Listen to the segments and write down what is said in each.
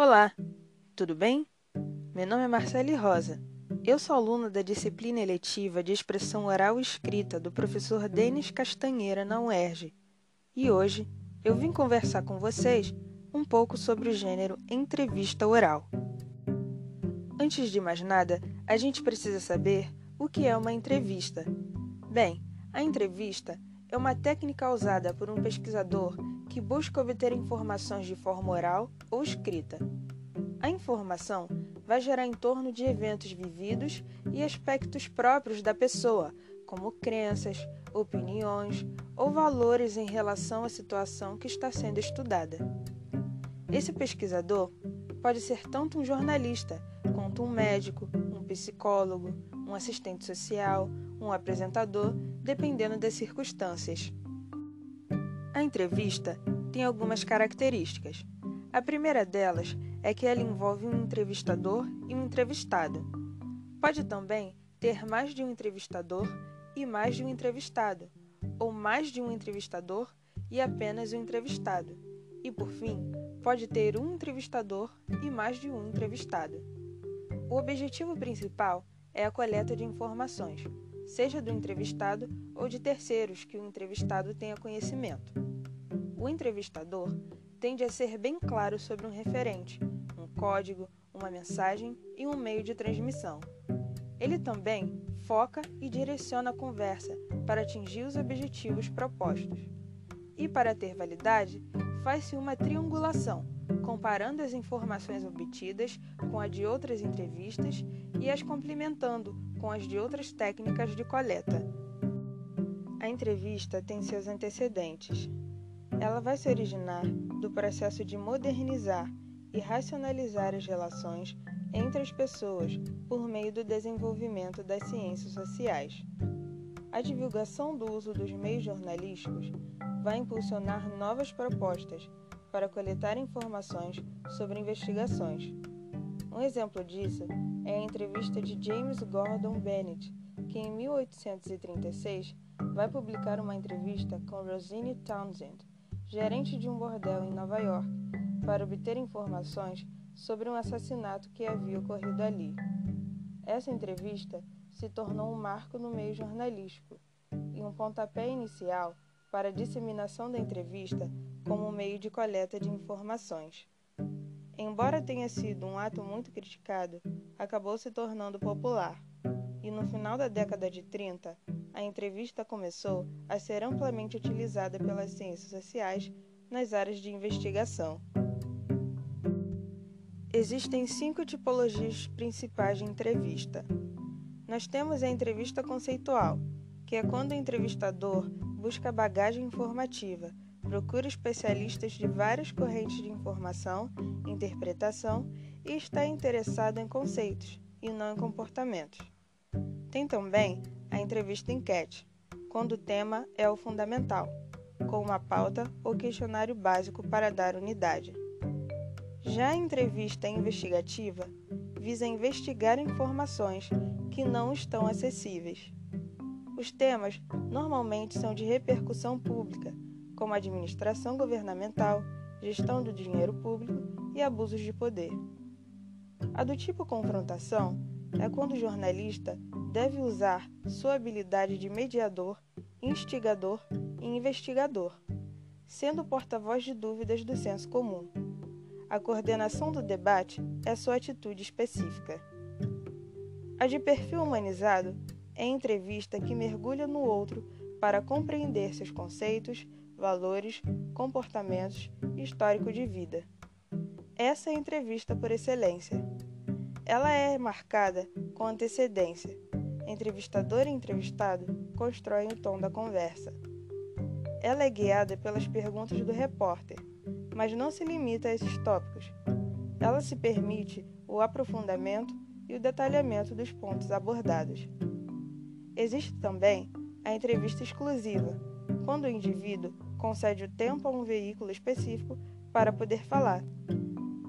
Olá, tudo bem? Meu nome é Marcele Rosa. Eu sou aluna da disciplina eletiva de expressão oral e escrita do professor Denis Castanheira na UERJ. E hoje eu vim conversar com vocês um pouco sobre o gênero entrevista oral. Antes de mais nada, a gente precisa saber o que é uma entrevista. Bem, a entrevista é uma técnica usada por um pesquisador que busca obter informações de forma oral ou escrita. A informação vai gerar em torno de eventos vividos e aspectos próprios da pessoa, como crenças, opiniões ou valores em relação à situação que está sendo estudada. Esse pesquisador pode ser tanto um jornalista quanto um médico, um psicólogo, um assistente social, um apresentador, dependendo das circunstâncias. Entrevista tem algumas características. A primeira delas é que ela envolve um entrevistador e um entrevistado. Pode também ter mais de um entrevistador e mais de um entrevistado, ou mais de um entrevistador e apenas um entrevistado. E por fim, pode ter um entrevistador e mais de um entrevistado. O objetivo principal é a coleta de informações, seja do entrevistado ou de terceiros que o entrevistado tenha conhecimento. O entrevistador tende a ser bem claro sobre um referente, um código, uma mensagem e um meio de transmissão. Ele também foca e direciona a conversa para atingir os objetivos propostos. E para ter validade, faz-se uma triangulação comparando as informações obtidas com a de outras entrevistas e as complementando com as de outras técnicas de coleta. A entrevista tem seus antecedentes. Ela vai se originar do processo de modernizar e racionalizar as relações entre as pessoas por meio do desenvolvimento das ciências sociais. A divulgação do uso dos meios jornalísticos vai impulsionar novas propostas para coletar informações sobre investigações. Um exemplo disso é a entrevista de James Gordon Bennett, que em 1836 vai publicar uma entrevista com Rosine Townsend, gerente de um bordel em Nova York, para obter informações sobre um assassinato que havia ocorrido ali. Essa entrevista se tornou um marco no meio jornalístico e um pontapé inicial para a disseminação da entrevista como meio de coleta de informações. Embora tenha sido um ato muito criticado, acabou se tornando popular. E no final da década de 30, a entrevista começou a ser amplamente utilizada pelas ciências sociais nas áreas de investigação. Existem cinco tipologias principais de entrevista. Nós temos a entrevista conceitual, que é quando o entrevistador busca bagagem informativa procura especialistas de várias correntes de informação, interpretação e está interessado em conceitos e não em comportamentos. Tem também a entrevista enquete, quando o tema é o fundamental, com uma pauta ou questionário básico para dar unidade. Já a entrevista investigativa visa investigar informações que não estão acessíveis. Os temas normalmente são de repercussão pública como administração governamental, gestão do dinheiro público e abusos de poder. A do tipo confrontação é quando o jornalista deve usar sua habilidade de mediador, instigador e investigador, sendo porta-voz de dúvidas do senso comum. A coordenação do debate é sua atitude específica. A de perfil humanizado é entrevista que mergulha no outro para compreender seus conceitos, valores, comportamentos e histórico de vida. Essa é a entrevista por excelência. Ela é marcada com antecedência. Entrevistador e entrevistado constroem o tom da conversa. Ela é guiada pelas perguntas do repórter, mas não se limita a esses tópicos. Ela se permite o aprofundamento e o detalhamento dos pontos abordados. Existe também a entrevista exclusiva, quando o indivíduo concede o tempo a um veículo específico para poder falar.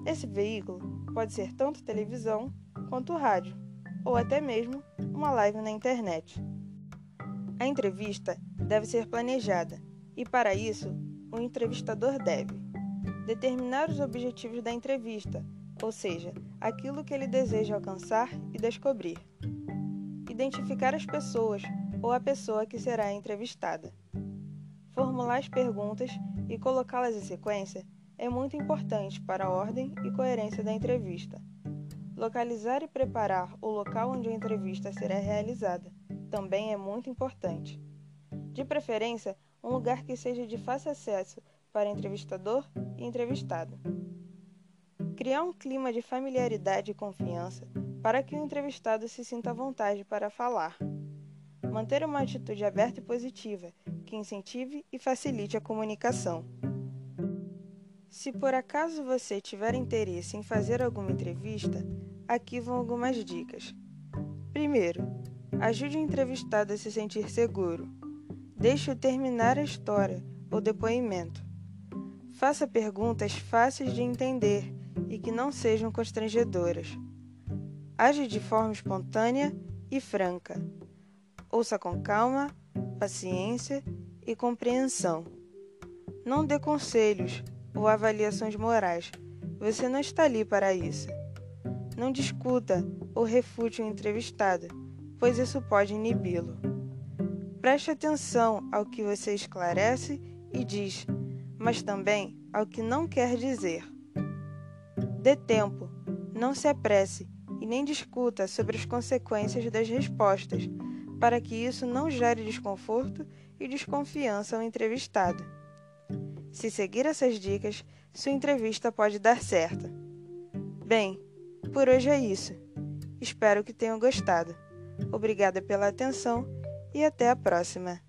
Esse veículo pode ser tanto televisão quanto rádio, ou até mesmo uma live na internet. A entrevista deve ser planejada e, para isso, o entrevistador deve determinar os objetivos da entrevista, ou seja, aquilo que ele deseja alcançar e descobrir. Identificar as pessoas ou a pessoa que será entrevistada. Formular as perguntas e colocá-las em sequência é muito importante para a ordem e coerência da entrevista. Localizar e preparar o local onde a entrevista será realizada também é muito importante. De preferência, um lugar que seja de fácil acesso para entrevistador e entrevistado. Criar um clima de familiaridade e confiança para que o entrevistado se sinta à vontade para falar. Manter uma atitude aberta e positiva que incentive e facilite a comunicação. Se por acaso você tiver interesse em fazer alguma entrevista, aqui vão algumas dicas. Primeiro, ajude o entrevistado a se sentir seguro. Deixe-o terminar a história ou depoimento. Faça perguntas fáceis de entender e que não sejam constrangedoras. Age de forma espontânea e franca. Ouça com calma, paciência e compreensão. Não dê conselhos ou avaliações morais. Você não está ali para isso. Não discuta ou refute o entrevistado, pois isso pode inibi-lo. Preste atenção ao que você esclarece e diz, mas também ao que não quer dizer. Dê tempo, não se apresse e nem discuta sobre as consequências das respostas, para que isso não gere desconforto e desconfiança ao entrevistado. Se seguir essas dicas, sua entrevista pode dar certo. Bem, por hoje é isso. Espero que tenham gostado. Obrigada pela atenção e até a próxima.